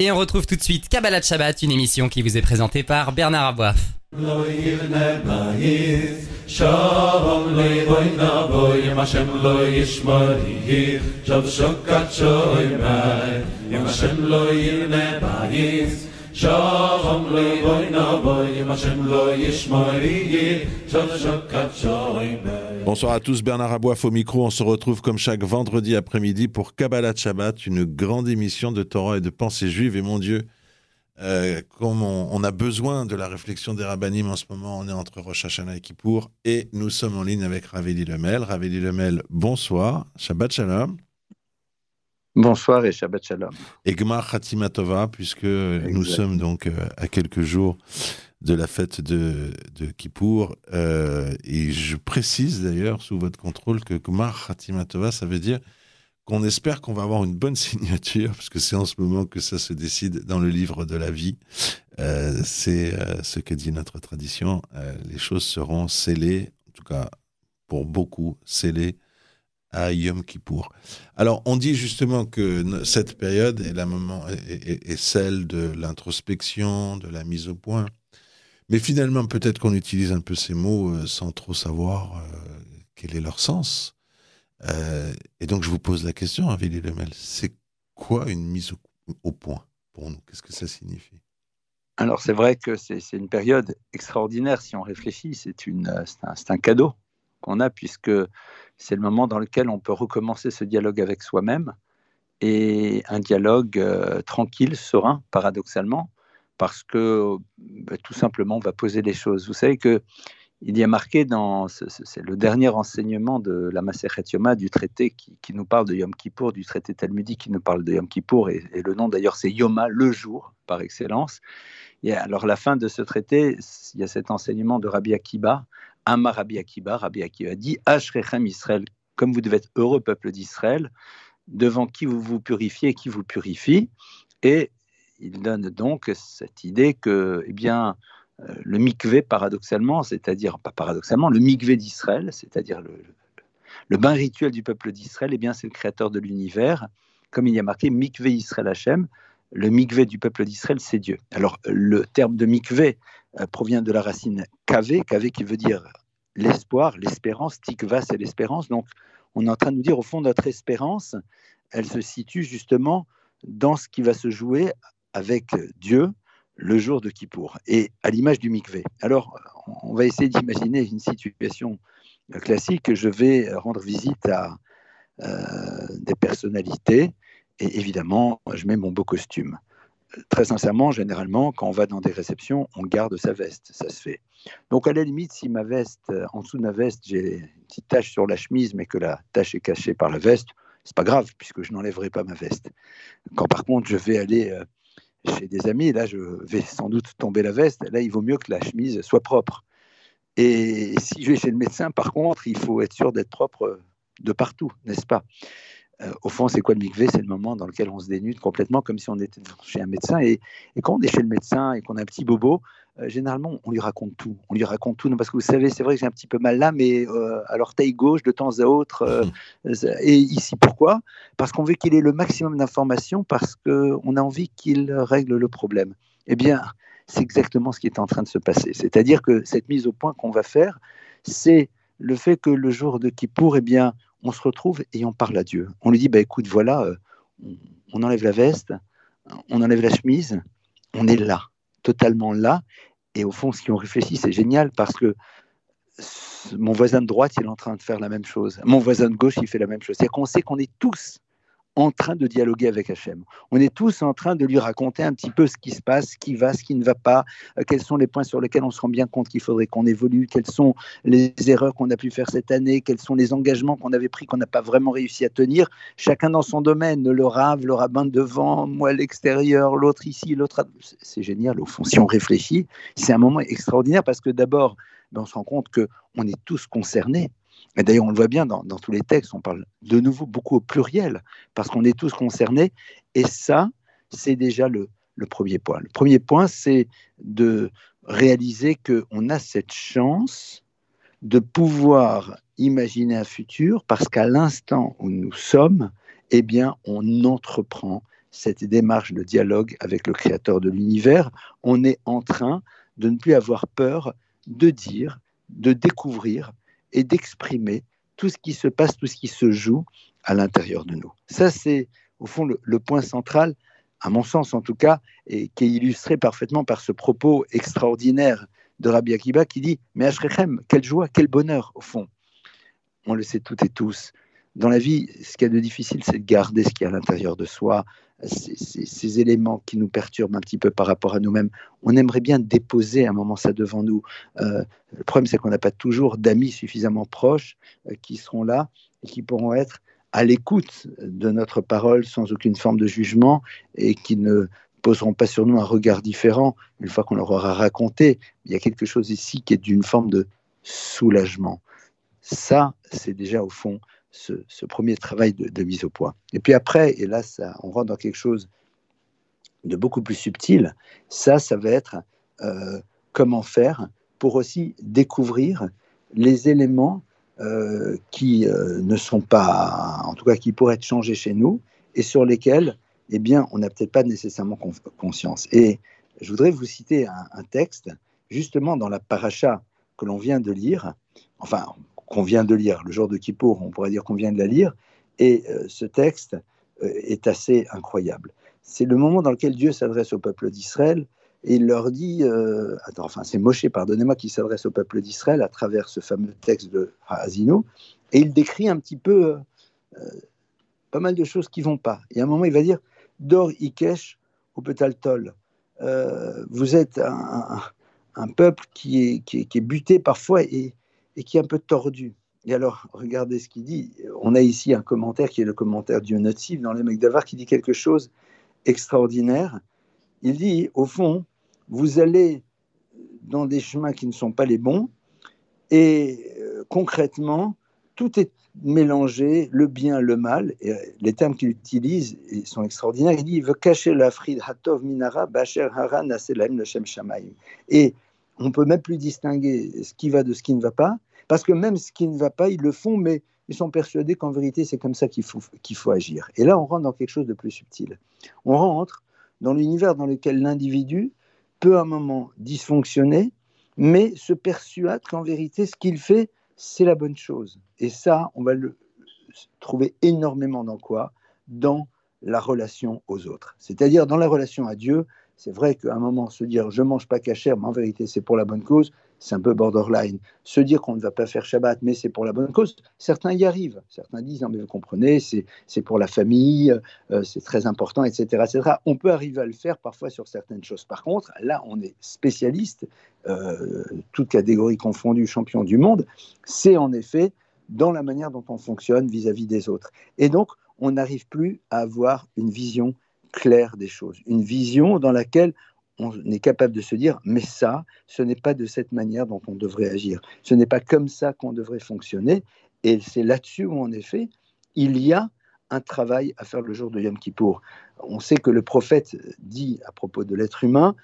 Et on retrouve tout de suite Kabbalah Shabbat, une émission qui vous est présentée par Bernard Aboif. Bonsoir à tous, Bernard Aboif au micro. On se retrouve comme chaque vendredi après-midi pour Kabbalah Shabbat, une grande émission de Torah et de pensée juive. Et mon Dieu, euh, comme on, a besoin de la réflexion des rabbinim en ce moment, on est entre Rosh Hashanah et Kippour et nous sommes en ligne avec Raveli Lemel. Raveli Lemel, bonsoir, Shabbat Shalom. Bonsoir et Shabbat Shalom. Et Gmar Khatimatova, puisque nous sommes donc euh, à quelques jours de la fête de, de Kippour. Euh, et je précise d'ailleurs, sous votre contrôle, que Gmar Khatimatova, ça veut dire qu'on espère qu'on va avoir une bonne signature, parce que c'est en ce moment que ça se décide dans le livre de la vie. Euh, c'est ce que dit notre tradition. les choses seront scellées, en tout cas pour beaucoup scellées à Yom Kippour. Alors, on dit justement que cette période est, la moment, est, celle de l'introspection, de la mise au point. Mais finalement, peut-être qu'on utilise un peu ces mots euh, sans trop savoir euh, quel est leur sens. Euh, et donc, je vous pose la question, hein, Vili Lemel, c'est quoi une mise au, point pour nous? Qu'est-ce que ça signifie? Alors, c'est vrai que c'est une période extraordinaire si on réfléchit. C'est un, cadeau qu'on a puisque c'est le moment dans lequel on peut recommencer ce dialogue avec soi-même et un dialogue tranquille, serein, paradoxalement, parce que bah, tout simplement on va poser les choses. Vous savez que il y a marqué dans, c'est le dernier enseignement de la Maserhet Yoma, du traité qui, nous parle de Yom Kippour, du traité talmudique qui nous parle de Yom Kippour, et, le nom d'ailleurs c'est Yoma, le jour, par excellence. Et alors la fin de ce traité, il y a cet enseignement de Rabbi Akiba, Amar Rabbi Akiba, Rabbi Akiba dit Ashrechem Israël, comme vous devez être heureux, peuple d'Israël, devant qui vous vous purifiez et qui vous purifie. Et il donne donc cette idée que, eh bien, euh, le mikvé, paradoxalement, c'est-à-dire, pas paradoxalement, le mikvé d'Israël, c'est-à-dire le, bain rituel du peuple d'Israël, eh bien, c'est le créateur de l'univers. Comme il y a marqué mikvé Israël Hachem, le mikvé du peuple d'Israël, c'est Dieu. Alors, le terme de mikvé euh, provient de la racine kavé, kavé qui veut dire l'espoir, l'espérance, tikva, c'est l'espérance. Donc, on est en train de nous dire, au fond, notre espérance, elle se situe justement dans ce qui va se jouer avec Dieu le jour de Kippour, et à l'image du mikvé. Alors, on va essayer d'imaginer une situation classique. Je vais rendre visite à euh, des personnalités et évidemment, je mets mon beau costume. Très sincèrement, généralement, quand on va dans des réceptions, on garde sa veste, ça se fait. Donc à la limite, si ma veste, euh, en dessous de ma veste, j'ai une petite tache sur la chemise, mais que la tache est cachée par la veste, c'est pas grave puisque je n'enlèverai pas ma veste. Quand par contre je vais aller euh, chez des amis, là je vais sans doute tomber la veste, là il vaut mieux que la chemise soit propre. Et si je vais chez le médecin, par contre, il faut être sûr d'être propre de partout, n'est-ce pas? Euh, au fond, c'est quoi le mikvé? C'est le moment dans lequel on se dénude complètement, comme si on était chez un médecin. Et, quand on est chez le médecin et qu'on a un petit bobo, euh, généralement, on lui raconte tout. On lui raconte tout. Non, parce que vous savez, c'est vrai que j'ai un petit peu mal là, mais euh, à l'orteil gauche, de temps à autre. et ici, pourquoi? Parce qu'on veut qu'il ait le maximum d'informations, parce qu'on a envie qu'il règle le problème. Eh bien, c'est exactement ce qui est en train de se passer. C'est-à-dire que cette mise au point qu'on va faire, c'est le fait que le jour de Kippour, eh bien, on se retrouve et on parle à Dieu. On lui dit, bah, écoute, voilà, euh, on enlève la veste, on enlève la chemise, on est là, totalement là. Et au fond, ce qu'on réfléchit, c'est génial parce que mon voisin de droite, il est en train de faire la même chose. Mon voisin de gauche, il fait la même chose. C'est-à-dire qu'on sait qu'on est tous en train de dialoguer avec Hachem. On est tous en train de lui raconter un petit peu ce qui se passe, ce qui va, ce qui ne va pas, euh, quels sont les points sur lesquels on se rend bien compte qu'il faudrait qu'on évolue, quelles sont les erreurs qu'on a pu faire cette année, quels sont les engagements qu'on avait pris qu'on n'a pas vraiment réussi à tenir. Chacun dans son domaine, le rave, le rabbin devant, moi à l'extérieur, l'autre ici, l'autre. C'est génial au fond. Si on réfléchit, c'est un moment extraordinaire parce que d'abord, ben, on se rend compte qu'on est tous concernés d'ailleurs, on le voit bien dans, tous les textes, on parle de nouveau beaucoup au pluriel, parce qu'on est tous concernés. Et ça, c'est déjà le, premier point. Le premier point, c'est de réaliser qu'on a cette chance de pouvoir imaginer un futur, parce qu'à l'instant où nous sommes, eh bien, on entreprend cette démarche de dialogue avec le Créateur de l'univers. On est en train de ne plus avoir peur de dire, de découvrir et d'exprimer tout ce qui se passe, tout ce qui se joue à l'intérieur de nous. Ça, c'est au fond le, point central, à mon sens en tout cas, et qui est illustré parfaitement par ce propos extraordinaire de Rabbi Akiba qui dit Mais Ashrechem, quelle joie, quel bonheur au fond. On le sait toutes et tous. Dans la vie, ce qu'il y a de difficile, c'est de garder ce qu'il y a à l'intérieur de soi, ces, éléments qui nous perturbent un petit peu par rapport à nous-mêmes. On aimerait bien déposer un moment ça devant nous. Euh, le problème, c'est qu'on n'a pas toujours d'amis suffisamment proches euh, qui seront là et qui pourront être à l'écoute de notre parole sans aucune forme de jugement et qui ne poseront pas sur nous un regard différent une fois qu'on leur aura raconté. Il y a quelque chose ici qui est d'une forme de soulagement. Ça, c'est déjà au fond ce, premier travail de, mise au point. Et puis après, et là, ça, on rentre dans quelque chose de beaucoup plus subtil, ça, ça va être euh, comment faire pour aussi découvrir les éléments euh, qui euh, ne sont pas, en tout cas qui pourraient être changés chez nous et sur lesquels, eh bien, on n'a peut-être pas nécessairement conscience. Et je voudrais vous citer un, un texte, justement dans la paracha que l'on vient de lire, enfin, qu'on vient de lire, le jour de Kippour, on pourrait dire qu'on vient de la lire, et euh, ce texte euh, est assez incroyable. C'est le moment dans lequel Dieu s'adresse au peuple d'Israël et il leur dit, euh, attends, enfin c'est Moshe, pardonnez-moi, qui s'adresse au peuple d'Israël à travers ce fameux texte de Haazino, et il décrit un petit peu pas mal de choses qui vont pas. Et à un moment, il va dire, Dor Ikesh au Petaltol, vous êtes un, peuple qui, est, qui est buté parfois et, et qui est un peu tordu. Et alors, regardez ce qu'il dit. On a ici un commentaire qui est le commentaire du Notsif dans les Megdavar qui dit quelque chose extraordinaire. Il dit, au fond, vous allez dans des chemins qui ne sont pas les bons et euh, concrètement, tout est mélangé, le bien, le mal. Et les termes qu'il utilise sont extraordinaires. Il dit, il veut cacher la fride hatov minara basher haran aselaim lechem shamaim. Et on peut même plus distinguer ce qui va de ce qui ne va pas, parce que même ce qui ne va pas, ils le font, mais ils sont persuadés qu'en vérité, c'est comme ça qu'il faut, faut agir. Et là, on rentre dans quelque chose de plus subtil. On rentre dans l'univers dans lequel l'individu peut à un moment dysfonctionner, mais se persuade qu'en vérité, ce qu'il fait, c'est la bonne chose. Et ça, on va le trouver énormément dans quoi? Dans la relation aux autres. C'est-à-dire dans la relation à Dieu, c'est vrai qu'à un moment, se dire je mange pas cachère, mais en vérité c'est pour la bonne cause, c'est un peu borderline. Se dire qu'on ne va pas faire Shabbat, mais c'est pour la bonne cause, certains y arrivent. Certains disent non mais vous comprenez, c'est pour la famille, euh, c'est très important, etc., etc. On peut arriver à le faire parfois sur certaines choses. Par contre, là on est spécialiste, euh, toute catégorie confondue, champion du monde, c'est en effet dans la manière dont on fonctionne vis à -vis des autres. Et donc, on n'arrive plus à avoir une vision claire des choses, une vision dans laquelle on est capable de se dire, mais ça, ce n'est pas de cette manière dont on devrait agir, ce n'est pas comme ça qu'on devrait fonctionner, et c'est là-dessus où, en effet, il y a un travail à faire le jour de Yom Kippour. On sait que le prophète dit à propos de l'être humain,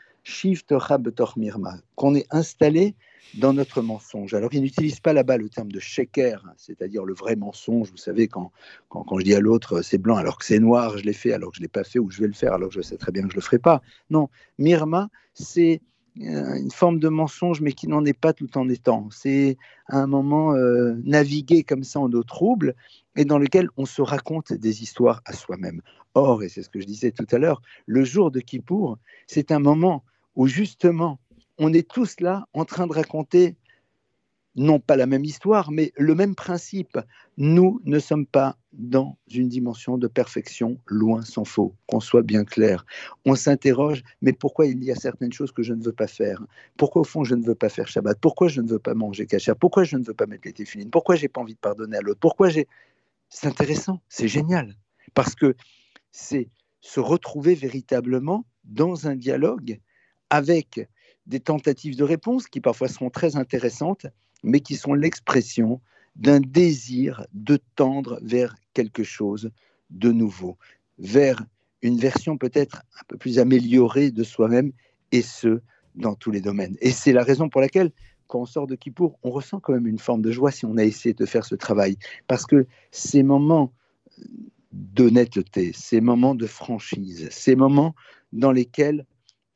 qu'on est installé dans notre mensonge. Alors, il n'utilise pas là-bas le terme de sheker, c'est-à-dire le vrai mensonge. Vous savez, quand, quand, je dis à l'autre c'est blanc alors que c'est noir, je l'ai fait alors que je ne l'ai pas fait ou je vais le faire alors que je sais très bien que je ne le ferai pas. Non, mirma, c'est euh, une forme de mensonge, mais qui n'en est pas tout en étant. C'est un moment euh, naviguer comme ça en eau trouble et dans lequel on se raconte des histoires à soi-même. Or, et c'est ce que je disais tout à l'heure, le jour de Kippour, c'est un moment où justement on est tous là en train de raconter non pas la même histoire, mais le même principe. Nous ne sommes pas dans une dimension de perfection, loin s'en faut, qu'on soit bien clair. On s'interroge, mais pourquoi il y a certaines choses que je ne veux pas faire? Pourquoi au fond je ne veux pas faire Shabbat? Pourquoi je ne veux pas manger cachère Pourquoi je ne veux pas mettre les téfilines Pourquoi j'ai pas envie de pardonner à l'autre? Pourquoi j'ai... C'est intéressant, c'est génial, parce que c'est se retrouver véritablement dans un dialogue avec des tentatives de réponse qui parfois seront très intéressantes, mais qui sont l'expression d'un désir de tendre vers quelque chose de nouveau, vers une version peut-être un peu plus améliorée de soi-même, et ce, dans tous les domaines. Et c'est la raison pour laquelle, quand on sort de Kippour, on ressent quand même une forme de joie si on a essayé de faire ce travail, parce que ces moments d'honnêteté, ces moments de franchise, ces moments dans lesquels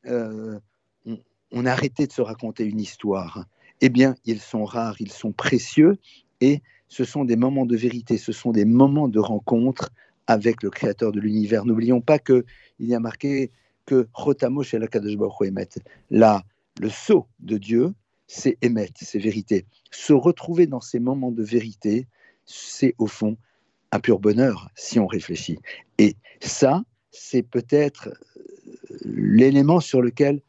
euh, on, on, a arrêté de se raconter une histoire, eh bien, ils sont rares, ils sont précieux, et ce sont des moments de vérité, ce sont des moments de rencontre avec le Créateur de l'univers. N'oublions pas qu'il y a marqué que Rotamo chez la Emet. Là, le sceau de Dieu, c'est Emet, c'est vérité. Se retrouver dans ces moments de vérité, c'est au fond un pur bonheur si on réfléchit. Et ça, c'est peut-être l'élément sur lequel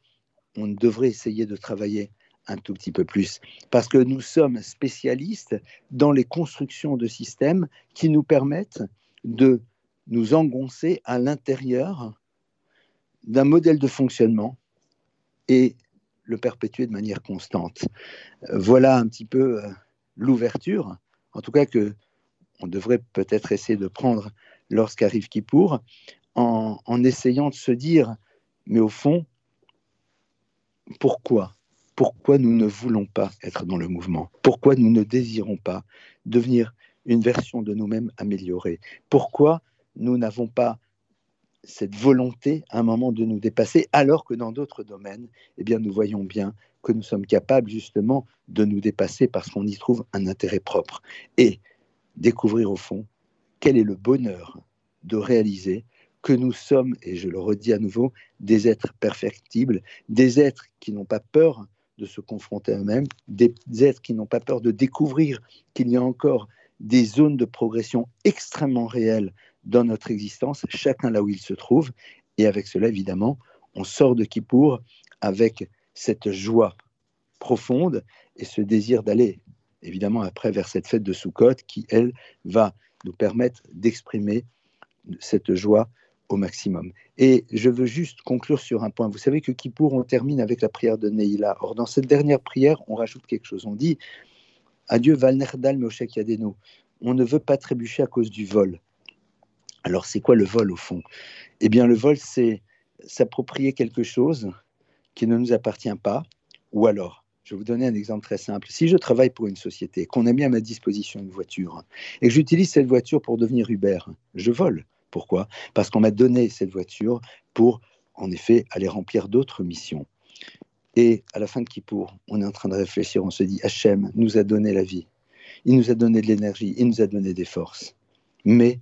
on devrait essayer de travailler un tout petit peu plus, parce que nous sommes spécialistes dans les constructions de systèmes qui nous permettent de nous engoncer à l'intérieur d'un modèle de fonctionnement et le perpétuer de manière constante. Voilà un petit peu euh, l'ouverture, en tout cas que on devrait peut-être essayer de prendre lorsqu'arrive Kippour, en, en essayant de se dire, mais au fond, pourquoi? Pourquoi nous ne voulons pas être dans le mouvement? Pourquoi nous ne désirons pas devenir une version de nous-mêmes améliorée? Pourquoi nous n'avons pas cette volonté à un moment de nous dépasser, alors que dans d'autres domaines, eh bien, nous voyons bien que nous sommes capables justement de nous dépasser parce qu'on y trouve un intérêt propre? Et découvrir au fond quel est le bonheur de réaliser que nous sommes, et je le redis à nouveau, des êtres perfectibles, des êtres qui n'ont pas peur de se confronter à eux-mêmes, des êtres qui n'ont pas peur de découvrir qu'il y a encore des zones de progression extrêmement réelles dans notre existence, chacun là où il se trouve. Et avec cela, évidemment, on sort de Kippour avec cette joie profonde et ce désir d'aller évidemment après vers cette fête de Sukkot qui, elle, va nous permettre d'exprimer cette joie au maximum. Et je veux juste conclure sur un point. Vous savez que Kippour, on termine avec la prière de Neila. Or, dans cette dernière prière, on rajoute quelque chose. On dit Adieu, Valnerdal Moshek Yadeno. On ne veut pas trébucher à cause du vol. Alors, c'est quoi le vol au fond? Eh bien, le vol, c'est s'approprier quelque chose qui ne nous appartient pas, ou alors je vais vous donner un exemple très simple. Si je travaille pour une société, qu'on a mis à ma disposition une voiture, et que j'utilise cette voiture pour devenir Uber, je vole. Pourquoi? Parce qu'on m'a donné cette voiture pour, en effet, aller remplir d'autres missions. Et à la fin de Kippour, on est en train de réfléchir, on se dit, Hachem nous a donné la vie, il nous a donné de l'énergie, il nous a donné des forces. Mais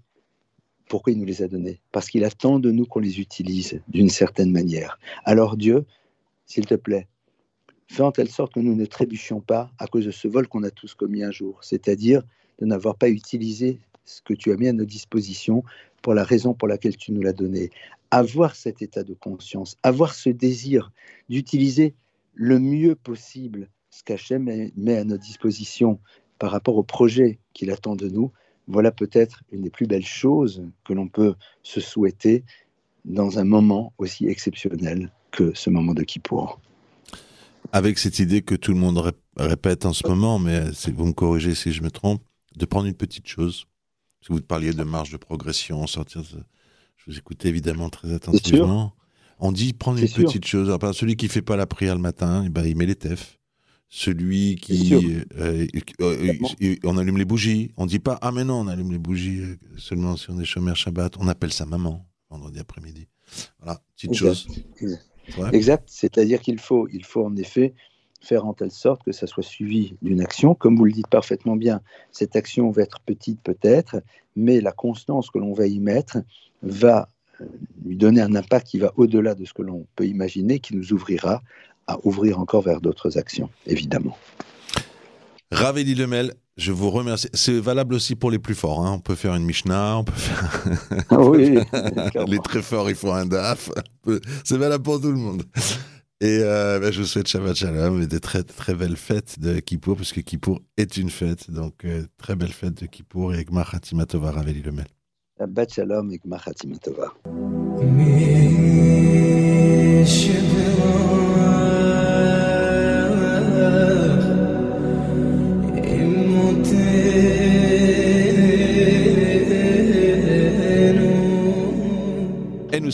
pourquoi il nous les a données? Parce qu'il attend de nous qu'on les utilise d'une certaine manière. Alors Dieu, s'il te plaît, Fais en telle sorte que nous ne trébuchions pas à cause de ce vol qu'on a tous commis un jour, c'est-à-dire de n'avoir pas utilisé ce que tu as mis à notre disposition pour la raison pour laquelle tu nous l'as donné. Avoir cet état de conscience, avoir ce désir d'utiliser le mieux possible ce qu'Hachem met à notre disposition par rapport au projet qu'il attend de nous, voilà peut-être une des plus belles choses que l'on peut se souhaiter dans un moment aussi exceptionnel que ce moment de Kippour avec cette idée que tout le monde répète en ce moment, mais vous me corrigez si je me trompe, de prendre une petite chose. Si vous parliez de marge de progression, sortir Je vous écoutais évidemment très attentivement. On dit prendre une petite chose. Celui qui fait pas la prière le matin, eh ben, il met les tefs. Celui qui... Euh, euh, on allume les bougies. On dit pas, ah mais non, on allume les bougies euh, seulement si on est chômeur Shabbat. On appelle sa maman vendredi après-midi. Voilà, petite chose. Exact, c'est-à-dire qu'il faut, il faut en effet faire en telle sorte que ça soit suivi d'une action. Comme vous le dites parfaitement bien, cette action va être petite peut-être, mais la constance que l'on va y mettre va euh, lui donner un impact qui va au-delà de ce que l'on peut imaginer, qui nous ouvrira à ouvrir encore vers d'autres actions, évidemment. Raveli Lemel, je vous remercie. C'est valable aussi pour les plus forts. Hein. On peut faire une Mishnah, on peut faire. Ah oui. les très forts, il faut un DAF. C'est valable pour tout le monde. Et euh, ben, je vous souhaite Shabbat Shalom et des très très belles fêtes de Kippour, parce que Kippour est une fête. Donc, euh, très belle fête de Kippour et Gmar Hatimatova, Raveli Lemel. Shabbat Shalom et Gmar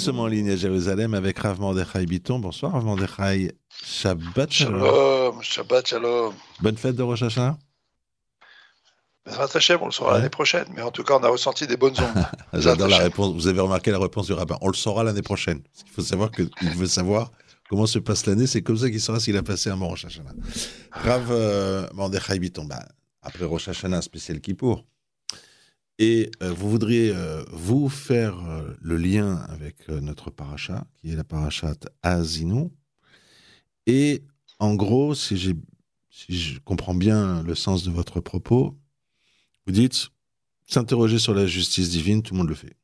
sommes en ligne à Jérusalem avec Rav Mordechai Biton. Bonsoir Rav Mordechai. Shabbat shalom. Shalom, Shabbat shalom. Bonne fête de Rosh Hashanah. on le saura l'année prochaine. Mais en tout cas, on a ressenti des bonnes ondes. J'adore la réponse. Vous avez remarqué la réponse du rabbin. On le saura l'année prochaine. Il faut savoir qu'il veut savoir comment se passe l'année. C'est comme ça qu'il saura s'il a passé un bon Rosh Hashanah. Rav euh, Mordechai bah, après Rosh Hashanah, spécial Kippour. Et euh, vous voudriez, euh, vous, faire le lien avec notre paracha, qui est la parachat Azinu. Et en gros, si, je comprends bien le sens de votre propos, vous dites, s'interroger sur la justice divine, tout le monde le fait.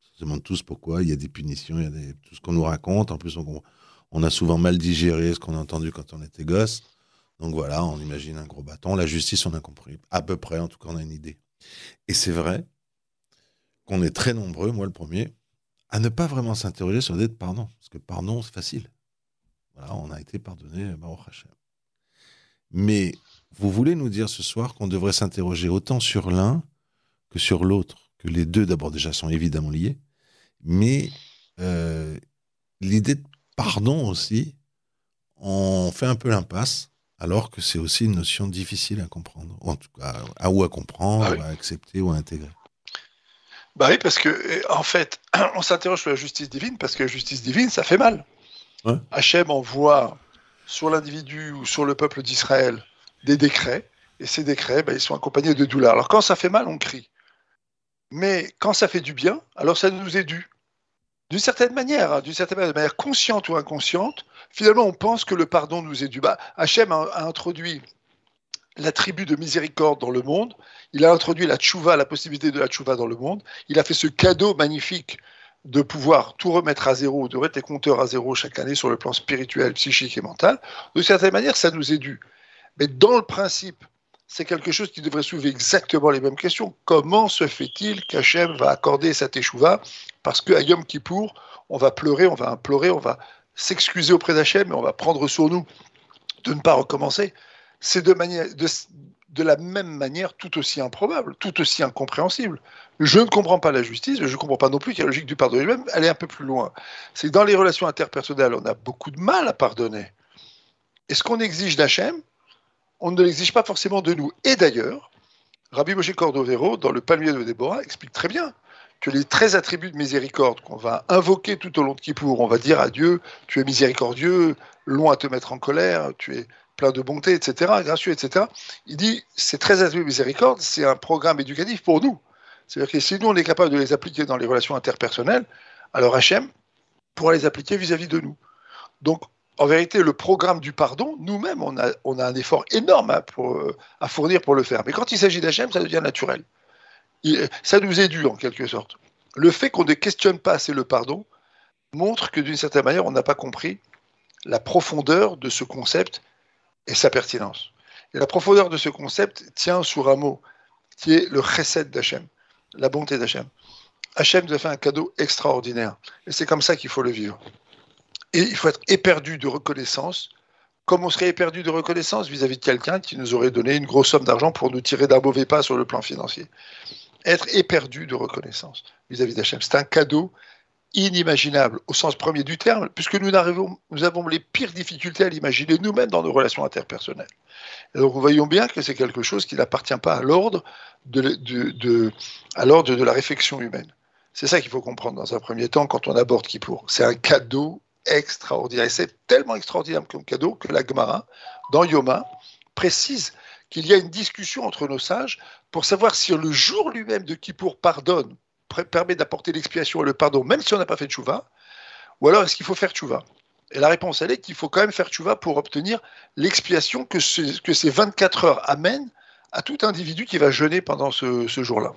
On se demande tous pourquoi, il y a des punitions, il y a tout ce qu'on nous raconte. En plus, on, a souvent mal digéré ce qu'on a entendu quand on était gosse. Donc voilà, on imagine un gros bâton. La justice, on a compris. À peu près, en tout cas, on a une idée. Et c'est vrai qu'on est très nombreux, moi le premier, à ne pas vraiment s'interroger sur l'idée de pardon. Parce que pardon, c'est facile. On a été pardonné, Baruch Hashem. Mais vous voulez nous dire ce soir qu'on devrait s'interroger autant sur l'un que sur l'autre, que les deux d'abord déjà sont évidemment liés, mais euh, l'idée de pardon aussi, on fait un peu l'impasse, alors que c'est aussi une notion difficile à comprendre, en tout cas à ou à comprendre, ah à accepter ou à intégrer. Bah oui, parce que en fait, on s'interroge sur la justice divine parce que la justice divine, ça fait mal. Hachem envoie sur l'individu ou sur le peuple d'Israël des décrets, et ces décrets, ben, ils sont accompagnés de douleur. Alors quand ça fait mal, on crie. Mais quand ça fait du bien, alors ça nous est dû. D'une certaine manière, hein, d'une certaine manière, consciente ou inconsciente, finalement, on pense que le pardon nous est dû. Bah, Hachem a, introduit la tribu de miséricorde dans le monde. Il a introduit la tchouva, la possibilité de la tchouva dans le monde. Il a fait ce cadeau magnifique de pouvoir tout remettre à zéro, de remettre les compteurs à zéro chaque année sur le plan spirituel, psychique et mental. De certaine manière, ça nous est dû. Mais dans le principe, c'est quelque chose qui devrait soulever exactement les mêmes questions. Comment se fait-il qu'Hachem va accorder cette échouva? Parce qu'à Yom Kippour, on va pleurer, on va implorer, on va s'excuser auprès d'Hachem et on va prendre sur nous de ne pas recommencer. C'est de, la même manière tout aussi improbable, tout aussi incompréhensible. Je ne comprends pas la justice, je ne comprends pas non plus a la logique du pardon lui-même, elle est un peu plus loin. C'est que dans les relations interpersonnelles, on a beaucoup de mal à pardonner. Et ce qu'on exige d'Hachem, on ne l'exige pas forcément de nous. Et d'ailleurs, Rabbi Moshe Cordovero, dans le palmier de Déborah, explique très bien que les 13 attributs de miséricorde qu'on va invoquer tout au long de Kippour, on va dire à Dieu, tu es miséricordieux, long à te mettre en colère, tu es plein de bonté, etc., gracieux, etc. Il dit, ces 13 attributs de miséricorde, c'est un programme éducatif pour nous. C'est-à-dire que si nous, on est capable de les appliquer dans les relations interpersonnelles, alors Hachem pourra les appliquer vis-à-vis -vis de nous. Donc, en vérité, le programme du pardon, nous-mêmes, on a, on a, un effort énorme à, pour, à, fournir pour le faire. Mais quand il s'agit d'Hachem, ça devient naturel. Ça nous est dû, en quelque sorte. Le fait qu'on ne questionne pas assez le pardon montre que, d'une certaine manière, on n'a pas compris la profondeur de ce concept et sa pertinence. Et la profondeur de ce concept tient sur un mot, qui est le chesed d'Hachem, la bonté d'Hachem. Hachem nous a fait un cadeau extraordinaire. Et c'est comme ça qu'il faut le vivre. Et il faut être éperdu de reconnaissance, comme on serait éperdu de reconnaissance vis-à-vis de quelqu'un qui nous aurait donné une grosse somme d'argent pour nous tirer d'un mauvais pas sur le plan financier. Être éperdu de reconnaissance vis-à-vis d'Hachem, c'est un cadeau inimaginable au sens premier du terme, puisque nous, avons les pires difficultés à l'imaginer nous-mêmes dans nos relations interpersonnelles. Donc, nous voyons bien que c'est quelque chose qui n'appartient pas à l'ordre de, de, à l'ordre de la réflexion humaine. C'est ça qu'il faut comprendre dans un premier temps quand on aborde Kippour. C'est un cadeau extraordinaire. Et c'est tellement extraordinaire comme cadeau que la Gemara, dans Yoma, précise qu'il y a une discussion entre nos sages pour savoir si le jour lui-même de Kippour pardonne, permet d'apporter l'expiation et le pardon, même si on n'a pas fait de chouva, ou alors est-ce qu'il faut faire chouva Et la réponse, elle est qu'il faut quand même faire chouva pour obtenir l'expiation que, que ces 24 heures amènent à tout individu qui va jeûner pendant ce jour-là.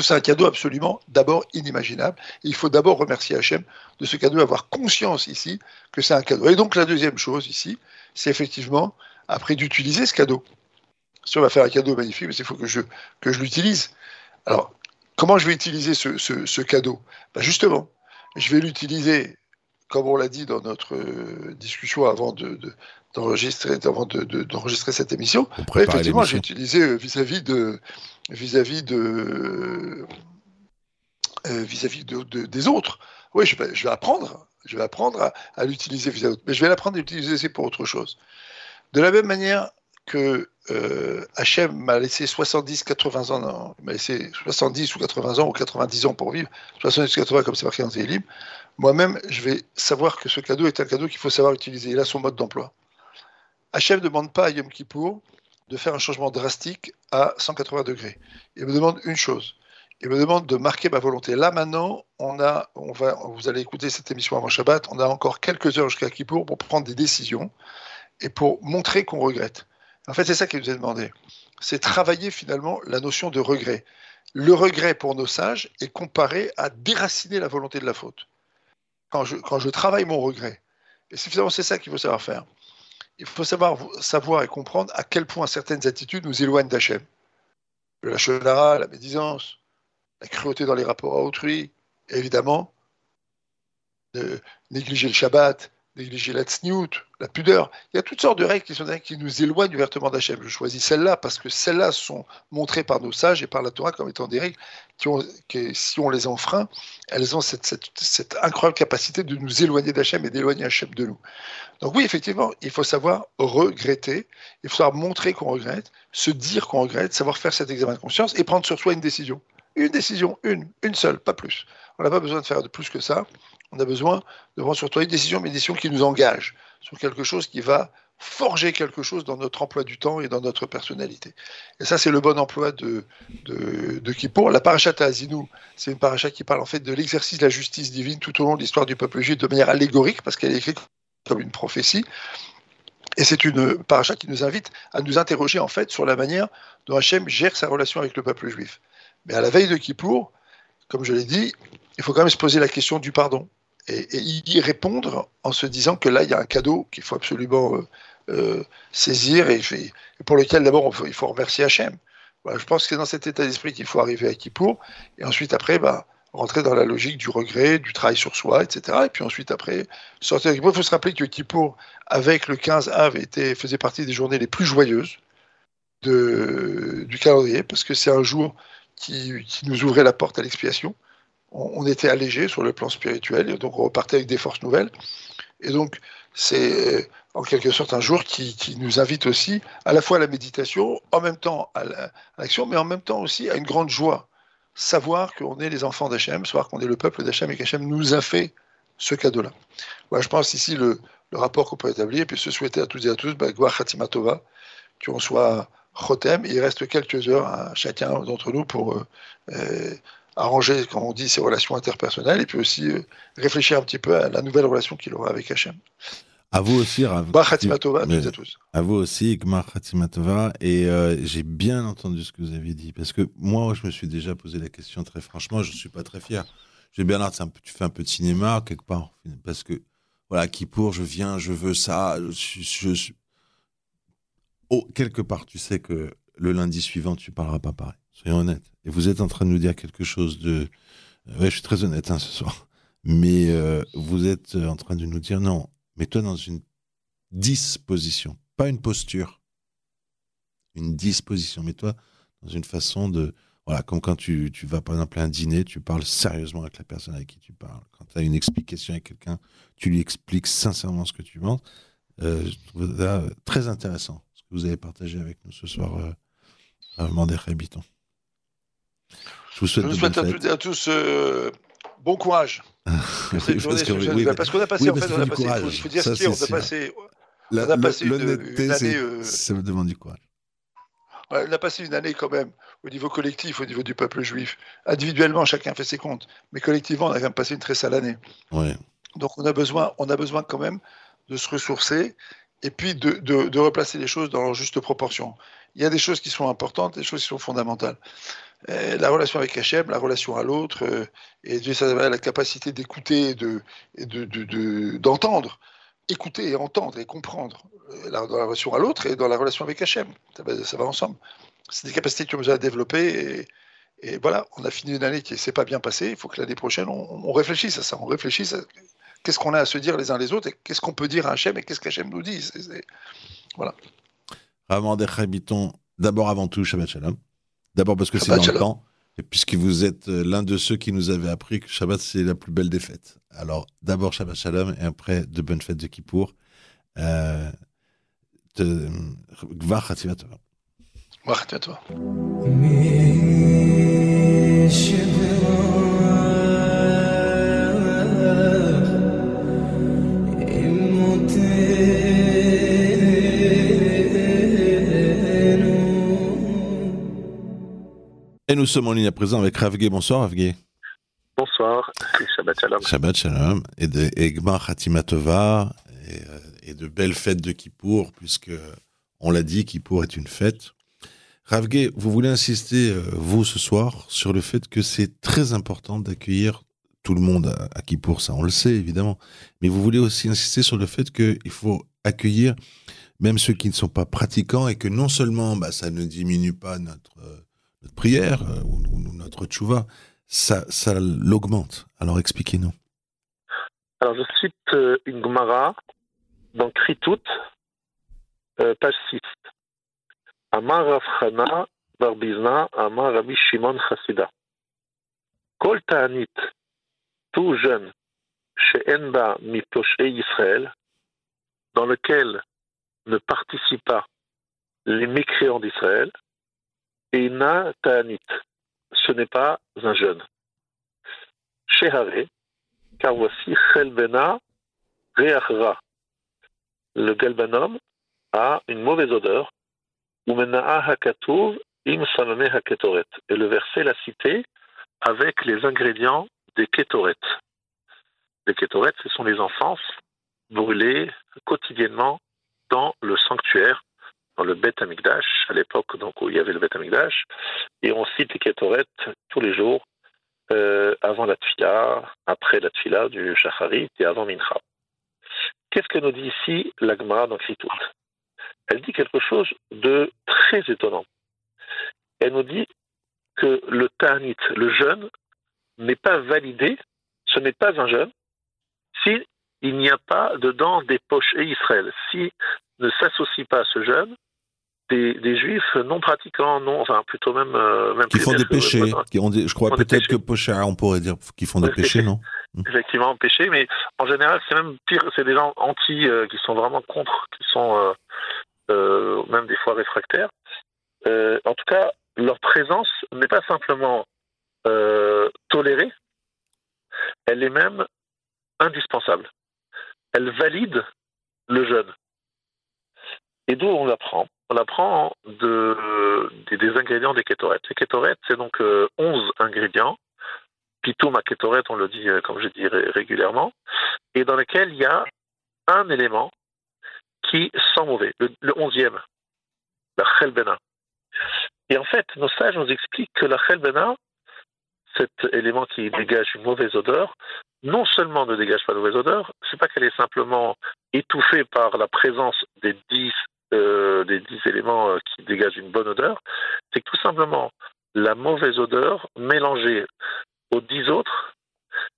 C'est un cadeau absolument d'abord inimaginable. il faut d'abord remercier Hachem de ce cadeau, avoir conscience ici que c'est un cadeau. Et donc la deuxième chose ici, c'est effectivement, après d'utiliser ce cadeau. Si on va faire un cadeau magnifique, mais il faut que je, que je l'utilise. Alors, comment je vais utiliser ce, cadeau? Ben Justement, je vais l'utiliser, comme on l'a dit dans notre euh, discussion avant de, d'enregistrer avant d'enregistrer cette émission. effectivement, j'ai utilisé euh, vis-à-vis de vis-à-vis de euh, vis-à-vis de, des autres. Oui, je vais, je vais, apprendre, je vais apprendre à, l'utiliser vis-à-vis mais je vais l'apprendre à l'utiliser pour autre chose. De la même manière que euh, m'a laissé 70, 80 ans, il m'a laissé 70 ou 80 ans ou 90 ans pour vivre, 70 ou 80 comme c'est marqué dans Télim, moi-même, je vais savoir que ce cadeau est un cadeau qu'il faut savoir utiliser. Il a son mode d'emploi. Hachem ne demande pas à Yom Kippour de faire un changement drastique à 180 degrés. Il me demande une chose. Il me demande de marquer ma volonté. Là, maintenant, on a, vous allez écouter cette émission avant Shabbat, on a encore quelques heures jusqu'à Kippour pour prendre des décisions et pour montrer qu'on regrette. En fait, c'est ça qui nous est demandé. C'est travailler finalement la notion de regret. Le regret pour nos sages est comparé à déraciner la volonté de la faute. Quand je, travaille mon regret, et c'est finalement c'est ça qu'il faut savoir faire. Il faut savoir, savoir et comprendre à quel point certaines attitudes nous éloignent d'Hachem. La chenara, la médisance, la cruauté dans les rapports à autrui, évidemment, de négliger le Shabbat, négliger la tsniout, la pudeur. Il y a toutes sortes de règles qui, sont, qui nous éloignent ouvertement d'Hachem. Je choisis celles-là parce que celles-là sont montrées par nos sages et par la Torah comme étant des règles qui, si on les enfreint, elles ont cette, cette, incroyable capacité de nous éloigner d'Hachem et d'éloigner Hachem de nous. Donc oui, effectivement, il faut savoir regretter, il faut savoir montrer qu'on regrette, se dire qu'on regrette, savoir faire cet examen de conscience et prendre sur soi une décision. Une décision, une, une seule, pas plus. On n'a pas besoin de faire de plus que ça on a besoin de prendre sur toi une décision, mais une décision qui nous engage sur quelque chose qui va forger quelque chose dans notre emploi du temps et dans notre personnalité. Et ça, c'est le bon emploi de, de, de Kippour. La parachat à Azinou, c'est une parachat qui parle en fait de l'exercice de la justice divine tout au long de l'histoire du peuple juif de manière allégorique, parce qu'elle est écrite comme une prophétie. Et c'est une parachat qui nous invite à nous interroger en fait sur la manière dont Hachem gère sa relation avec le peuple juif. Mais à la veille de Kippour, comme je l'ai dit, il faut quand même se poser la question du pardon et, y répondre en se disant que là, il y a un cadeau qu'il faut absolument euh, euh, saisir et, pour lequel d'abord il faut remercier Hachem. je pense que c'est dans cet état d'esprit qu'il faut arriver à Kippour et ensuite après bah, rentrer dans la logique du regret, du travail sur soi, etc. Et puis ensuite après sortir de Kippour. Il faut se rappeler que Kippour, avec le 15 Av, était, faisait partie des journées les plus joyeuses du calendrier parce que c'est un jour qui nous ouvrait la porte à l'expiation on, était allégé sur le plan spirituel, donc on repartait avec des forces nouvelles. Et donc, c'est en quelque sorte un jour qui, nous invite aussi à la fois à la méditation, en même temps à l'action, mais en même temps aussi à une grande joie. Savoir qu'on est les enfants d'Hachem, savoir qu'on est le peuple d'Hachem et qu'Hachem nous a fait ce cadeau-là. Je pense ici le, rapport qu'on peut établir, et puis se souhaiter à toutes et à tous, bah, Khatima Tova, qu'on soit Chotem, il reste quelques heures à chacun d'entre nous pour euh, euh, arranger, comme on dit, ses relations interpersonnelles et puis aussi euh, réfléchir un petit peu à la nouvelle relation qu'il aura avec Hachem. À vous aussi, Rav. à tous. À vous aussi, Gmar Khatimatova. Et euh, j'ai bien entendu ce que vous avez dit. Parce que moi, je me suis déjà posé la question très franchement. Je ne suis pas très fier. J'ai bien l'air, tu fais un peu de cinéma quelque part. Parce que, voilà, qui pour, je viens, je veux ça. Je, Oh, quelque part, tu sais que le lundi suivant, tu parleras pas pareil. Soyons honnêtes. Et vous êtes en train de nous dire quelque chose de. Euh, ouais, je suis très honnête hein, ce soir. Mais euh, vous êtes en train de nous dire non, mets-toi dans une disposition, pas une posture, une disposition. Mets-toi dans une façon de. Voilà, comme quand tu, tu, vas par exemple à un dîner, tu parles sérieusement avec la personne avec qui tu parles. Quand tu as une explication avec quelqu'un, tu lui expliques sincèrement ce que tu penses. Euh, je trouve ça très intéressant ce que vous avez partagé avec nous ce soir, euh, Mandé Habiton. Je vous souhaite, à à tous euh, bon courage. parce, qu'on a passé, en fait, on a passé, il faut, dire ce qu'il on a passé, on a passé une, année. Euh, ça me demande du courage. On a passé une année quand même au niveau collectif, au niveau du peuple juif. Individuellement, chacun fait ses comptes, mais collectivement, on a quand même passé une très sale année. Ouais. Donc on a besoin, on a besoin quand même de se ressourcer et puis de, de, de replacer les choses dans leur juste proportion. Il y a des choses qui sont importantes, des choses qui sont fondamentales. Euh, la relation avec Hachem, la relation à l'autre, euh, et Dieu la capacité d'écouter de, d'entendre, écouter et entendre et comprendre euh, dans la relation à l'autre et dans la relation avec Hachem. Ça va, ensemble. C'est des capacités que nous a développées et, et, voilà, on a fini une année qui ne s'est pas bien passée. Il faut que l'année prochaine, on, réfléchisse à ça. On réfléchisse à qu'est-ce qu'on a à se dire les uns les autres et qu'est-ce qu'on peut dire à Hachem et qu'est-ce qu'Hachem nous dit. Voilà. Ramandech Habiton, d'abord avant tout, Shabbat Shalom. D'abord parce que c'est dans le temps, et puisque vous êtes euh, l'un de ceux qui nous avait appris que Shabbat, c'est la plus belle des fêtes. Alors, d'abord Shabbat Shalom, et après de bonnes fêtes de Kippour. Euh, Gvar. Gvar Et nous sommes en ligne à présent avec Ravgué. Bonsoir Ravgué. Bonsoir, et Shabbat Shalom. Shabbat Shalom. Et de Egmar Hatimatova, et, euh, et, de belles fêtes de Kippour, puisque on l'a dit, Kippour est une fête. Ravgué, vous voulez insister, euh, vous, ce soir, sur le fait que c'est très important d'accueillir tout le monde à, à Kippour, ça on le sait évidemment, mais vous voulez aussi insister sur le fait qu'il faut accueillir même ceux qui ne sont pas pratiquants et que non seulement bah, ça ne diminue pas notre, euh, notre prière euh, ou, notre tchouva, ça, l'augmente. Alors expliquez-nous. Alors je cite euh, une Gemara dans Kritout, euh, page 6. Amar Rav Chana bar Bizna, Amar Rabbi Shimon Chassida. Kol ta'anit, tout jeune, chez Enba Mitoshé Israël, dans lequel ne participent pas les mécréants d'Israël, et na ta'anit, ce n'est pas un jeune. Shehare, car voici Chelbena Reachra. Le galbanum a une mauvaise odeur. Umena'a im. Et le verset l'a cité avec les ingrédients des kétoret. Les kétoret, ce sont les enfants brûlés quotidiennement dans le sanctuaire, dans le Beth Amikdash, à l'époque où il y avait le Beth Amikdash, et on cite les kétoret tous les jours, euh, avant la tfila, après la tfila du shacharit et avant mincha. Qu'est-ce que nous dit ici la Gemara dans Kritout Elle dit quelque chose de très étonnant. Elle nous dit que le ta'anit, le jeune, n'est pas validé, ce n'est pas un jeune, si il n'y a pas dedans des poches et Israël, si ne s'associe pas à ce jeune des, des, juifs non pratiquants, non, enfin plutôt même, euh, même qui font des péchés, euh, qui ont des, je crois peut-être que pochard, on pourrait dire, qui font des péchés, non? Effectivement, péchés, mais en général, c'est même pire, c'est des gens anti, euh, qui sont vraiment contre, qui sont même des fois réfractaires. en tout cas, leur présence n'est pas simplement tolérée, elle est même indispensable. Elle valide le jeune. Et d'où on l'apprend? On apprend de, des, ingrédients des kétorettes. Les kétorettes, c'est donc euh, 11 ingrédients. Pitoum à kétorette, on le dit, euh, comme je dis régulièrement, et dans lesquels il y a un élément qui sent mauvais, le, le 11e, la chelbena. Et en fait, nos sages nous expliquent que la chelbena, cet élément qui dégage une mauvaise odeur, non seulement ne dégage pas de mauvaise odeur, c'est pas qu'elle est simplement étouffée par la présence des dix, euh, des dix éléments euh, qui dégagent une bonne odeur, c'est que tout simplement la mauvaise odeur mélangée aux dix autres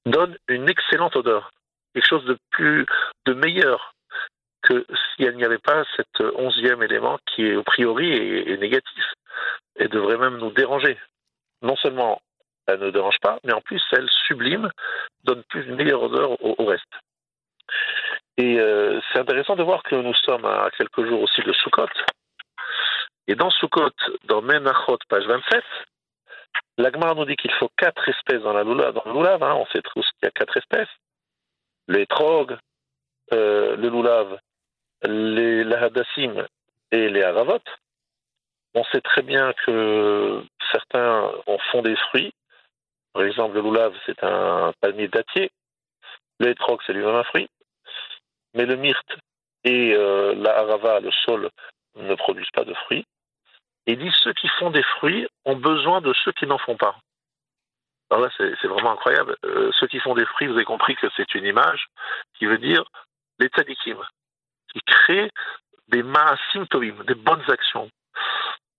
donne une excellente odeur, quelque chose de plus, de meilleur que si elle n'y avait pas cet onzième élément qui est a priori est, négatif et devrait même nous déranger. Non seulement elle ne dérange pas, mais en plus elle sublime, donne plus une meilleure odeur au, au reste. Et euh, c'est intéressant de voir que nous sommes à quelques jours aussi de Sukkot. Et dans Sukkot, dans Menachot, page 27, l'Agmar nous dit qu'il faut quatre espèces dans la le lulav, hein, on sait tous qu'il y a quatre espèces. Les trog, euh, le lulav, les lahadassim et les haravot. On sait très bien que certains en font des fruits. Par exemple, le loulav, c'est un palmier dattier. Le hétroc, c'est lui-même un fruit. Mais le myrte et euh, la harava, le sol, ne produisent pas de fruits. Et il dit ceux qui font des fruits ont besoin de ceux qui n'en font pas. Alors là, c'est vraiment incroyable. Euh, ceux qui font des fruits, vous avez compris que c'est une image qui veut dire les tzadikim, qui créent des maasim tovim, des bonnes actions.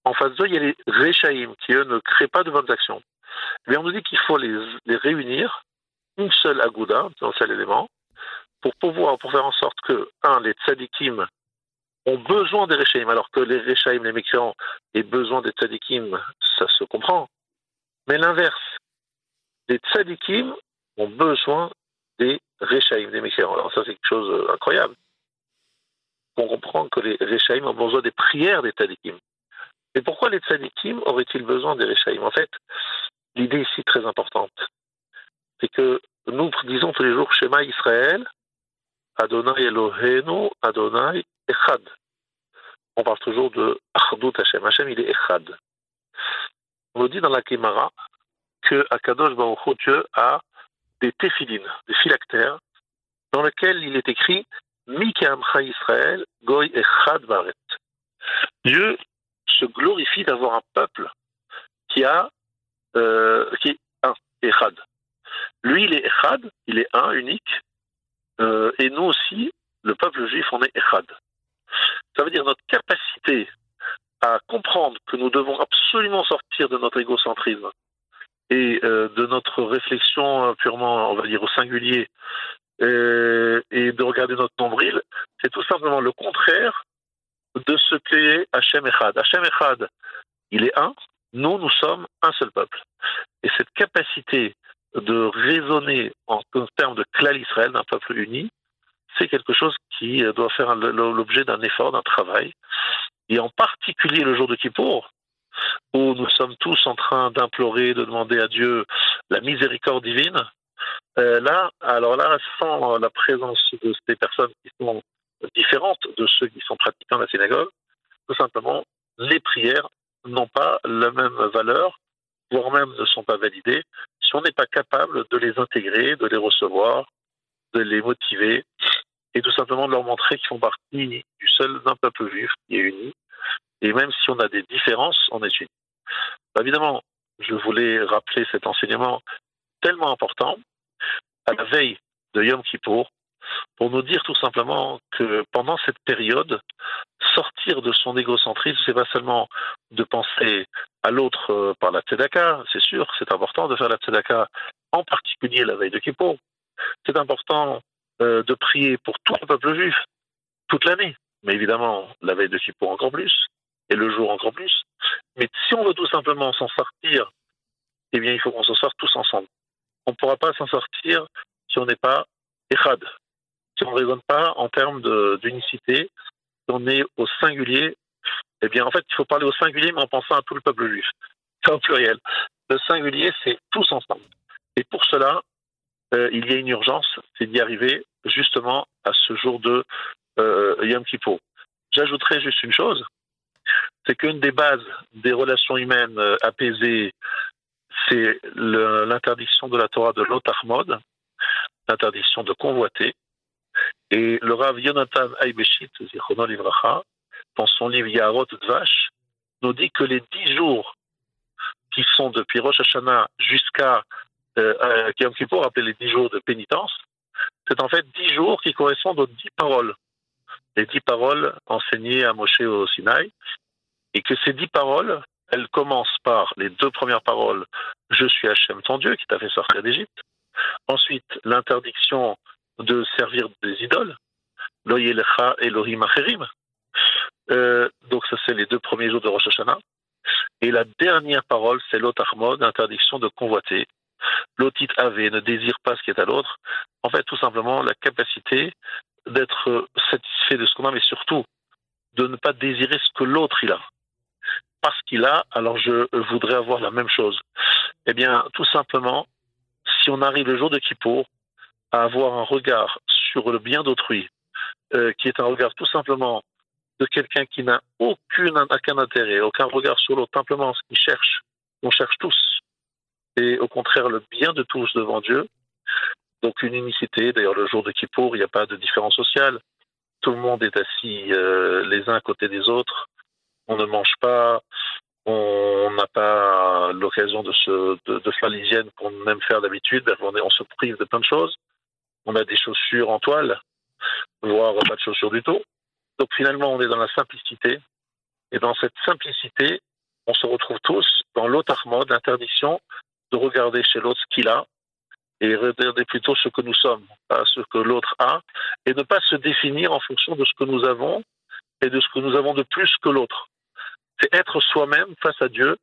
En face d'eux, il y a les rechaïm, qui eux ne créent pas de bonnes actions. Mais on nous dit qu'il faut les, réunir, une seule agouda, un seul élément, pour pouvoir, pour faire en sorte que, un, les tzadikim ont besoin des rechaïm, alors que les rechaïm, les mécréants, aient besoin des tzadikim, ça se comprend. Mais l'inverse, les tzadikim ont besoin des rechaïm, des mécréants. Alors ça, c'est quelque chose d'incroyable. qu'on comprend que les Rechaim ont besoin des prières des Tzadikim. Et pourquoi les Tzadikim auraient-ils besoin des Rechaim En fait, l'idée ici très importante, c'est que nous disons tous les jours Shema Israël, Adonai Eloheinu, Adonai Echad. On parle toujours de Achdut Hashem. Hashem, il est Echad. On nous dit dans la Gemara que Akadosh Baruch Dieu a des téphilines, des phylactères, dans lesquels il est écrit Amcha Israël, Goy Echad Baret. Dieu se glorifie d'avoir un peuple qui a euh, qui est un, Echad. Lui, il est Echad, il est un, unique, euh, et nous aussi, le peuple juif, on est Echad. Ça veut dire notre capacité à comprendre que nous devons absolument sortir de notre égocentrisme et euh, de notre réflexion purement, on va dire, au singulier, euh, et de regarder notre nombril, c'est tout simplement le contraire de ce qu'est Hachem Echad. Hachem Echad, il est un, nous, nous sommes un seul peuple. Et cette capacité de raisonner en, termes de clal Israël, d'un peuple uni, c'est quelque chose qui doit faire l'objet d'un effort, d'un travail. Et en particulier le jour de Kippour, où nous sommes tous en train d'implorer, de demander à Dieu la miséricorde divine, euh, là, alors là, sans la présence de ces personnes qui sont différentes de ceux qui sont pratiquants à la synagogue, tout simplement, les prières n'ont pas la même valeur, voire même ne sont pas validées, si on n'est pas capable de les intégrer, de les recevoir, de les motiver, et tout simplement de leur montrer qu'ils font partie du seul d'un peuple juif qui est uni. Et même si on a des différences, on est unis. Bah, évidemment, je voulais rappeler cet enseignement tellement important à la veille de Yom Kippour pour nous dire tout simplement que pendant cette période, sortir de son égocentrisme, c'est pas seulement de penser à l'autre euh, par la tzedaka, c'est sûr, c'est important de faire la tzedaka, en particulier la veille de Kippour. C'est important euh, de prier pour tout le peuple juif toute l'année, mais évidemment la veille de Kippour encore plus, et le jour encore plus. Mais si on veut tout simplement s'en sortir, eh bien il faut qu'on s'en sorte tous ensemble on ne pourra pas s'en sortir si on n'est pas Echad, si on ne raisonne pas en termes d'unicité, on est au singulier. Eh bien, en fait, il faut parler au singulier, mais en pensant à tout le peuple juif. En pluriel. Le singulier, c'est tous ensemble. Et pour cela, euh, il y a une urgence, c'est d'y arriver justement à ce jour de euh, Yom Kippur. J'ajouterai juste une chose, c'est qu'une des bases des relations humaines euh, apaisées, c'est l'interdiction de la Torah de l'Otahmod, l'interdiction de convoiter. Et le Rav Yonatan Aibeshit, dans son livre Yarot Dvash, nous dit que les dix jours qui sont depuis Rosh Hashanah jusqu'à euh, Yom Kippur, appelés les dix jours de pénitence, c'est en fait dix jours qui correspondent aux dix paroles. Les dix paroles enseignées à Moshe au Sinaï, et que ces dix paroles elle commence par les deux premières paroles Je suis Hachem ton Dieu qui t'a fait sortir d'Égypte. Ensuite, l'interdiction de servir des idoles. Loyelecha Elohim Acherim. Euh, donc, ça, c'est les deux premiers jours de Rosh Hashanah. Et la dernière parole, c'est l'Otachmod, interdiction de convoiter. L'otit ave, ne désire pas ce qui est à l'autre. En fait, tout simplement, la capacité d'être satisfait de ce qu'on a, mais surtout de ne pas désirer ce que l'autre il a parce qu'il a, alors je voudrais avoir la même chose. Eh bien, tout simplement, si on arrive le jour de Kippour à avoir un regard sur le bien d'autrui, euh, qui est un regard tout simplement de quelqu'un qui n'a aucun, aucun intérêt, aucun regard sur l'autre, simplement ce qu'il cherche, on cherche tous, et au contraire le bien de tous devant Dieu. Donc une unicité, d'ailleurs le jour de Kippour, il n'y a pas de différence sociale, tout le monde est assis euh, les uns à côté des autres, on ne mange pas, on n'a pas l'occasion de, se, de, faire l'hygiène qu'on aime faire d'habitude, on, se prive de plein de choses. On a des chaussures en toile, voire pas de chaussures du tout. Donc finalement, on est dans la simplicité. Et dans cette simplicité, on se retrouve tous dans l'autre l'interdiction de regarder chez l'autre ce qu'il a et regarder plutôt ce que nous sommes, pas ce que l'autre a, et ne pas se définir en fonction de ce que nous avons et de ce que nous avons de plus que l'autre c'est être soi-même face à Dieu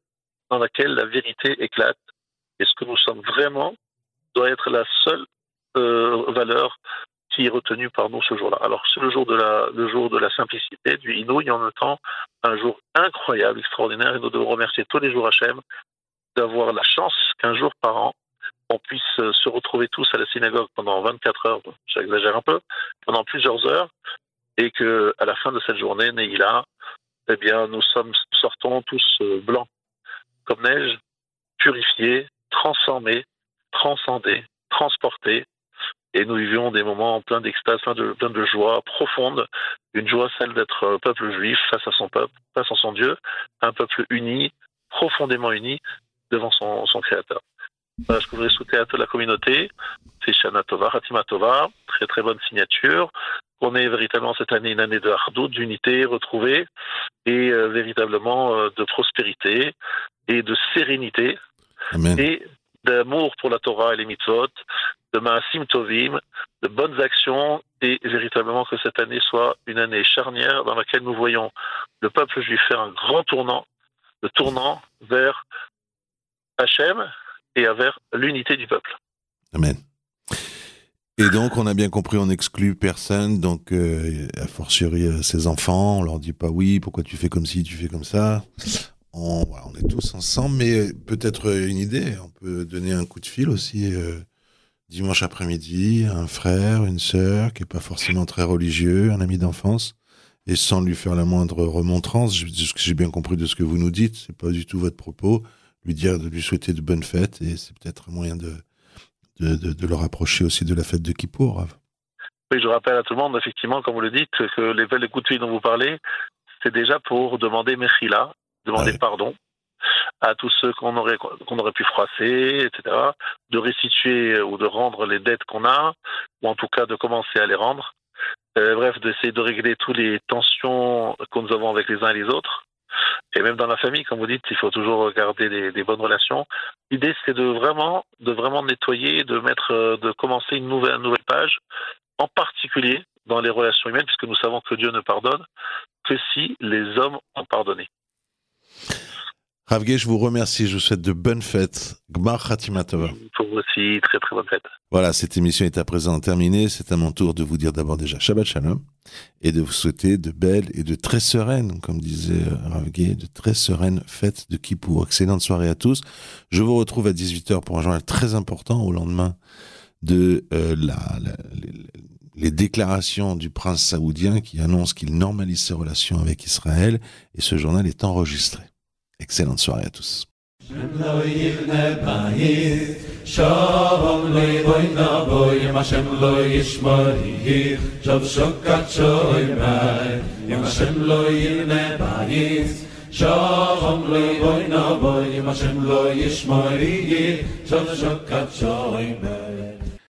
dans laquelle la vérité éclate. Et ce que nous sommes vraiment doit être la seule valeur qui est retenu par nous ce jour-là. Alors c'est le jour de la, le jour de la simplicité, du Inouï, en même temps un jour incroyable, extraordinaire, et nous devons remercier tous les jours Hachem d'avoir la chance qu'un jour par an, on puisse se retrouver tous à la synagogue pendant 24 heures, j'exagère un peu, pendant plusieurs heures, et que à la fin de cette journée, Neila, eh bien, nous sommes sortons tous euh, blancs comme neige, purifiés, transformés, transcendés, transportés, et nous vivions des moments pleins d'extase, pleins de, plein de joie profonde, une joie celle d'être peuple juif face à son peuple, face à son Dieu, un peuple uni, profondément uni devant son, son Créateur. Voilà ce que je voudrais souhaiter à toute la communauté. C'est Shana Tova, Hatima Tova, très très bonne signature. On est véritablement cette année une année de hardout, d'unité retrouvée et euh, véritablement euh, de prospérité et de sérénité Amen. et d'amour pour la Torah et les mitzvot, de Maasim Tovim, de bonnes actions et véritablement que cette année soit une année charnière dans laquelle nous voyons le peuple juif faire un grand tournant, le tournant vers Hachem et vers l'unité du peuple. Amen. Et donc, on a bien compris, on n'exclut personne, donc euh, a fortiori euh, ses enfants, on leur dit pas oui, pourquoi tu fais comme ci, tu fais comme ça. On, voilà, on est tous ensemble, mais euh, peut-être une idée, on peut donner un coup de fil aussi euh, dimanche après-midi un frère, une sœur qui est pas forcément très religieux, un ami d'enfance, et sans lui faire la moindre remontrance, je- ce que j'ai bien compris de ce que vous nous dites, c'est pas du tout votre propos, lui dire de lui souhaiter de bonnes fêtes, et c'est peut-être un moyen de, de, de, de le rapprocher aussi de la fête de Kippour. Oui, je rappelle à tout le monde, effectivement, comme vous le dites, que les belles coups de fil dont vous parlez, c'est déjà pour demander Mechila, demander Ouais. pardon à tous ceux qu'on aurait, pu froisser, etc., de restituer ou de rendre les dettes qu'on a, ou en tout cas de commencer à les rendre. Euh, bref, d'essayer de régler toutes les tensions que nous avons avec les uns et les autres. Et même dans la famille, comme vous dites, il faut toujours garder des, bonnes relations. L'idée, c'est de vraiment, nettoyer, de mettre, euh, de commencer une nouvelle page, en particulier dans les relations humaines, puisque nous savons que Dieu ne pardonne que si les hommes ont pardonné. Rav Gay, je vous remercie, je vous souhaite de bonnes fêtes. Gmar Khatima Tova. Pour vous aussi, très très bonne fête. Voilà, cette émission est à présent terminée. C'est à mon tour de vous dire d'abord déjà Shabbat Shalom et de vous souhaiter de belles et de très sereines, comme disait euh, Rav Gay, de très sereines fêtes de Kippour. Excellente soirée à tous. Je vous retrouve à 18h pour un journal très important au lendemain de euh, la, la- les, les déclarations du prince saoudien qui annonce qu'il normalise ses relations avec Israël et ce journal est enregistré. Excellente soirée à tous. lo yivne bayit shalom lo yivoy na boy yem Hashem lo yishmori shav shokat shoy bay yem Hashem lo yivne bayit shalom lo yivoy na boy yem Hashem lo yishmori shav shokat shoy bay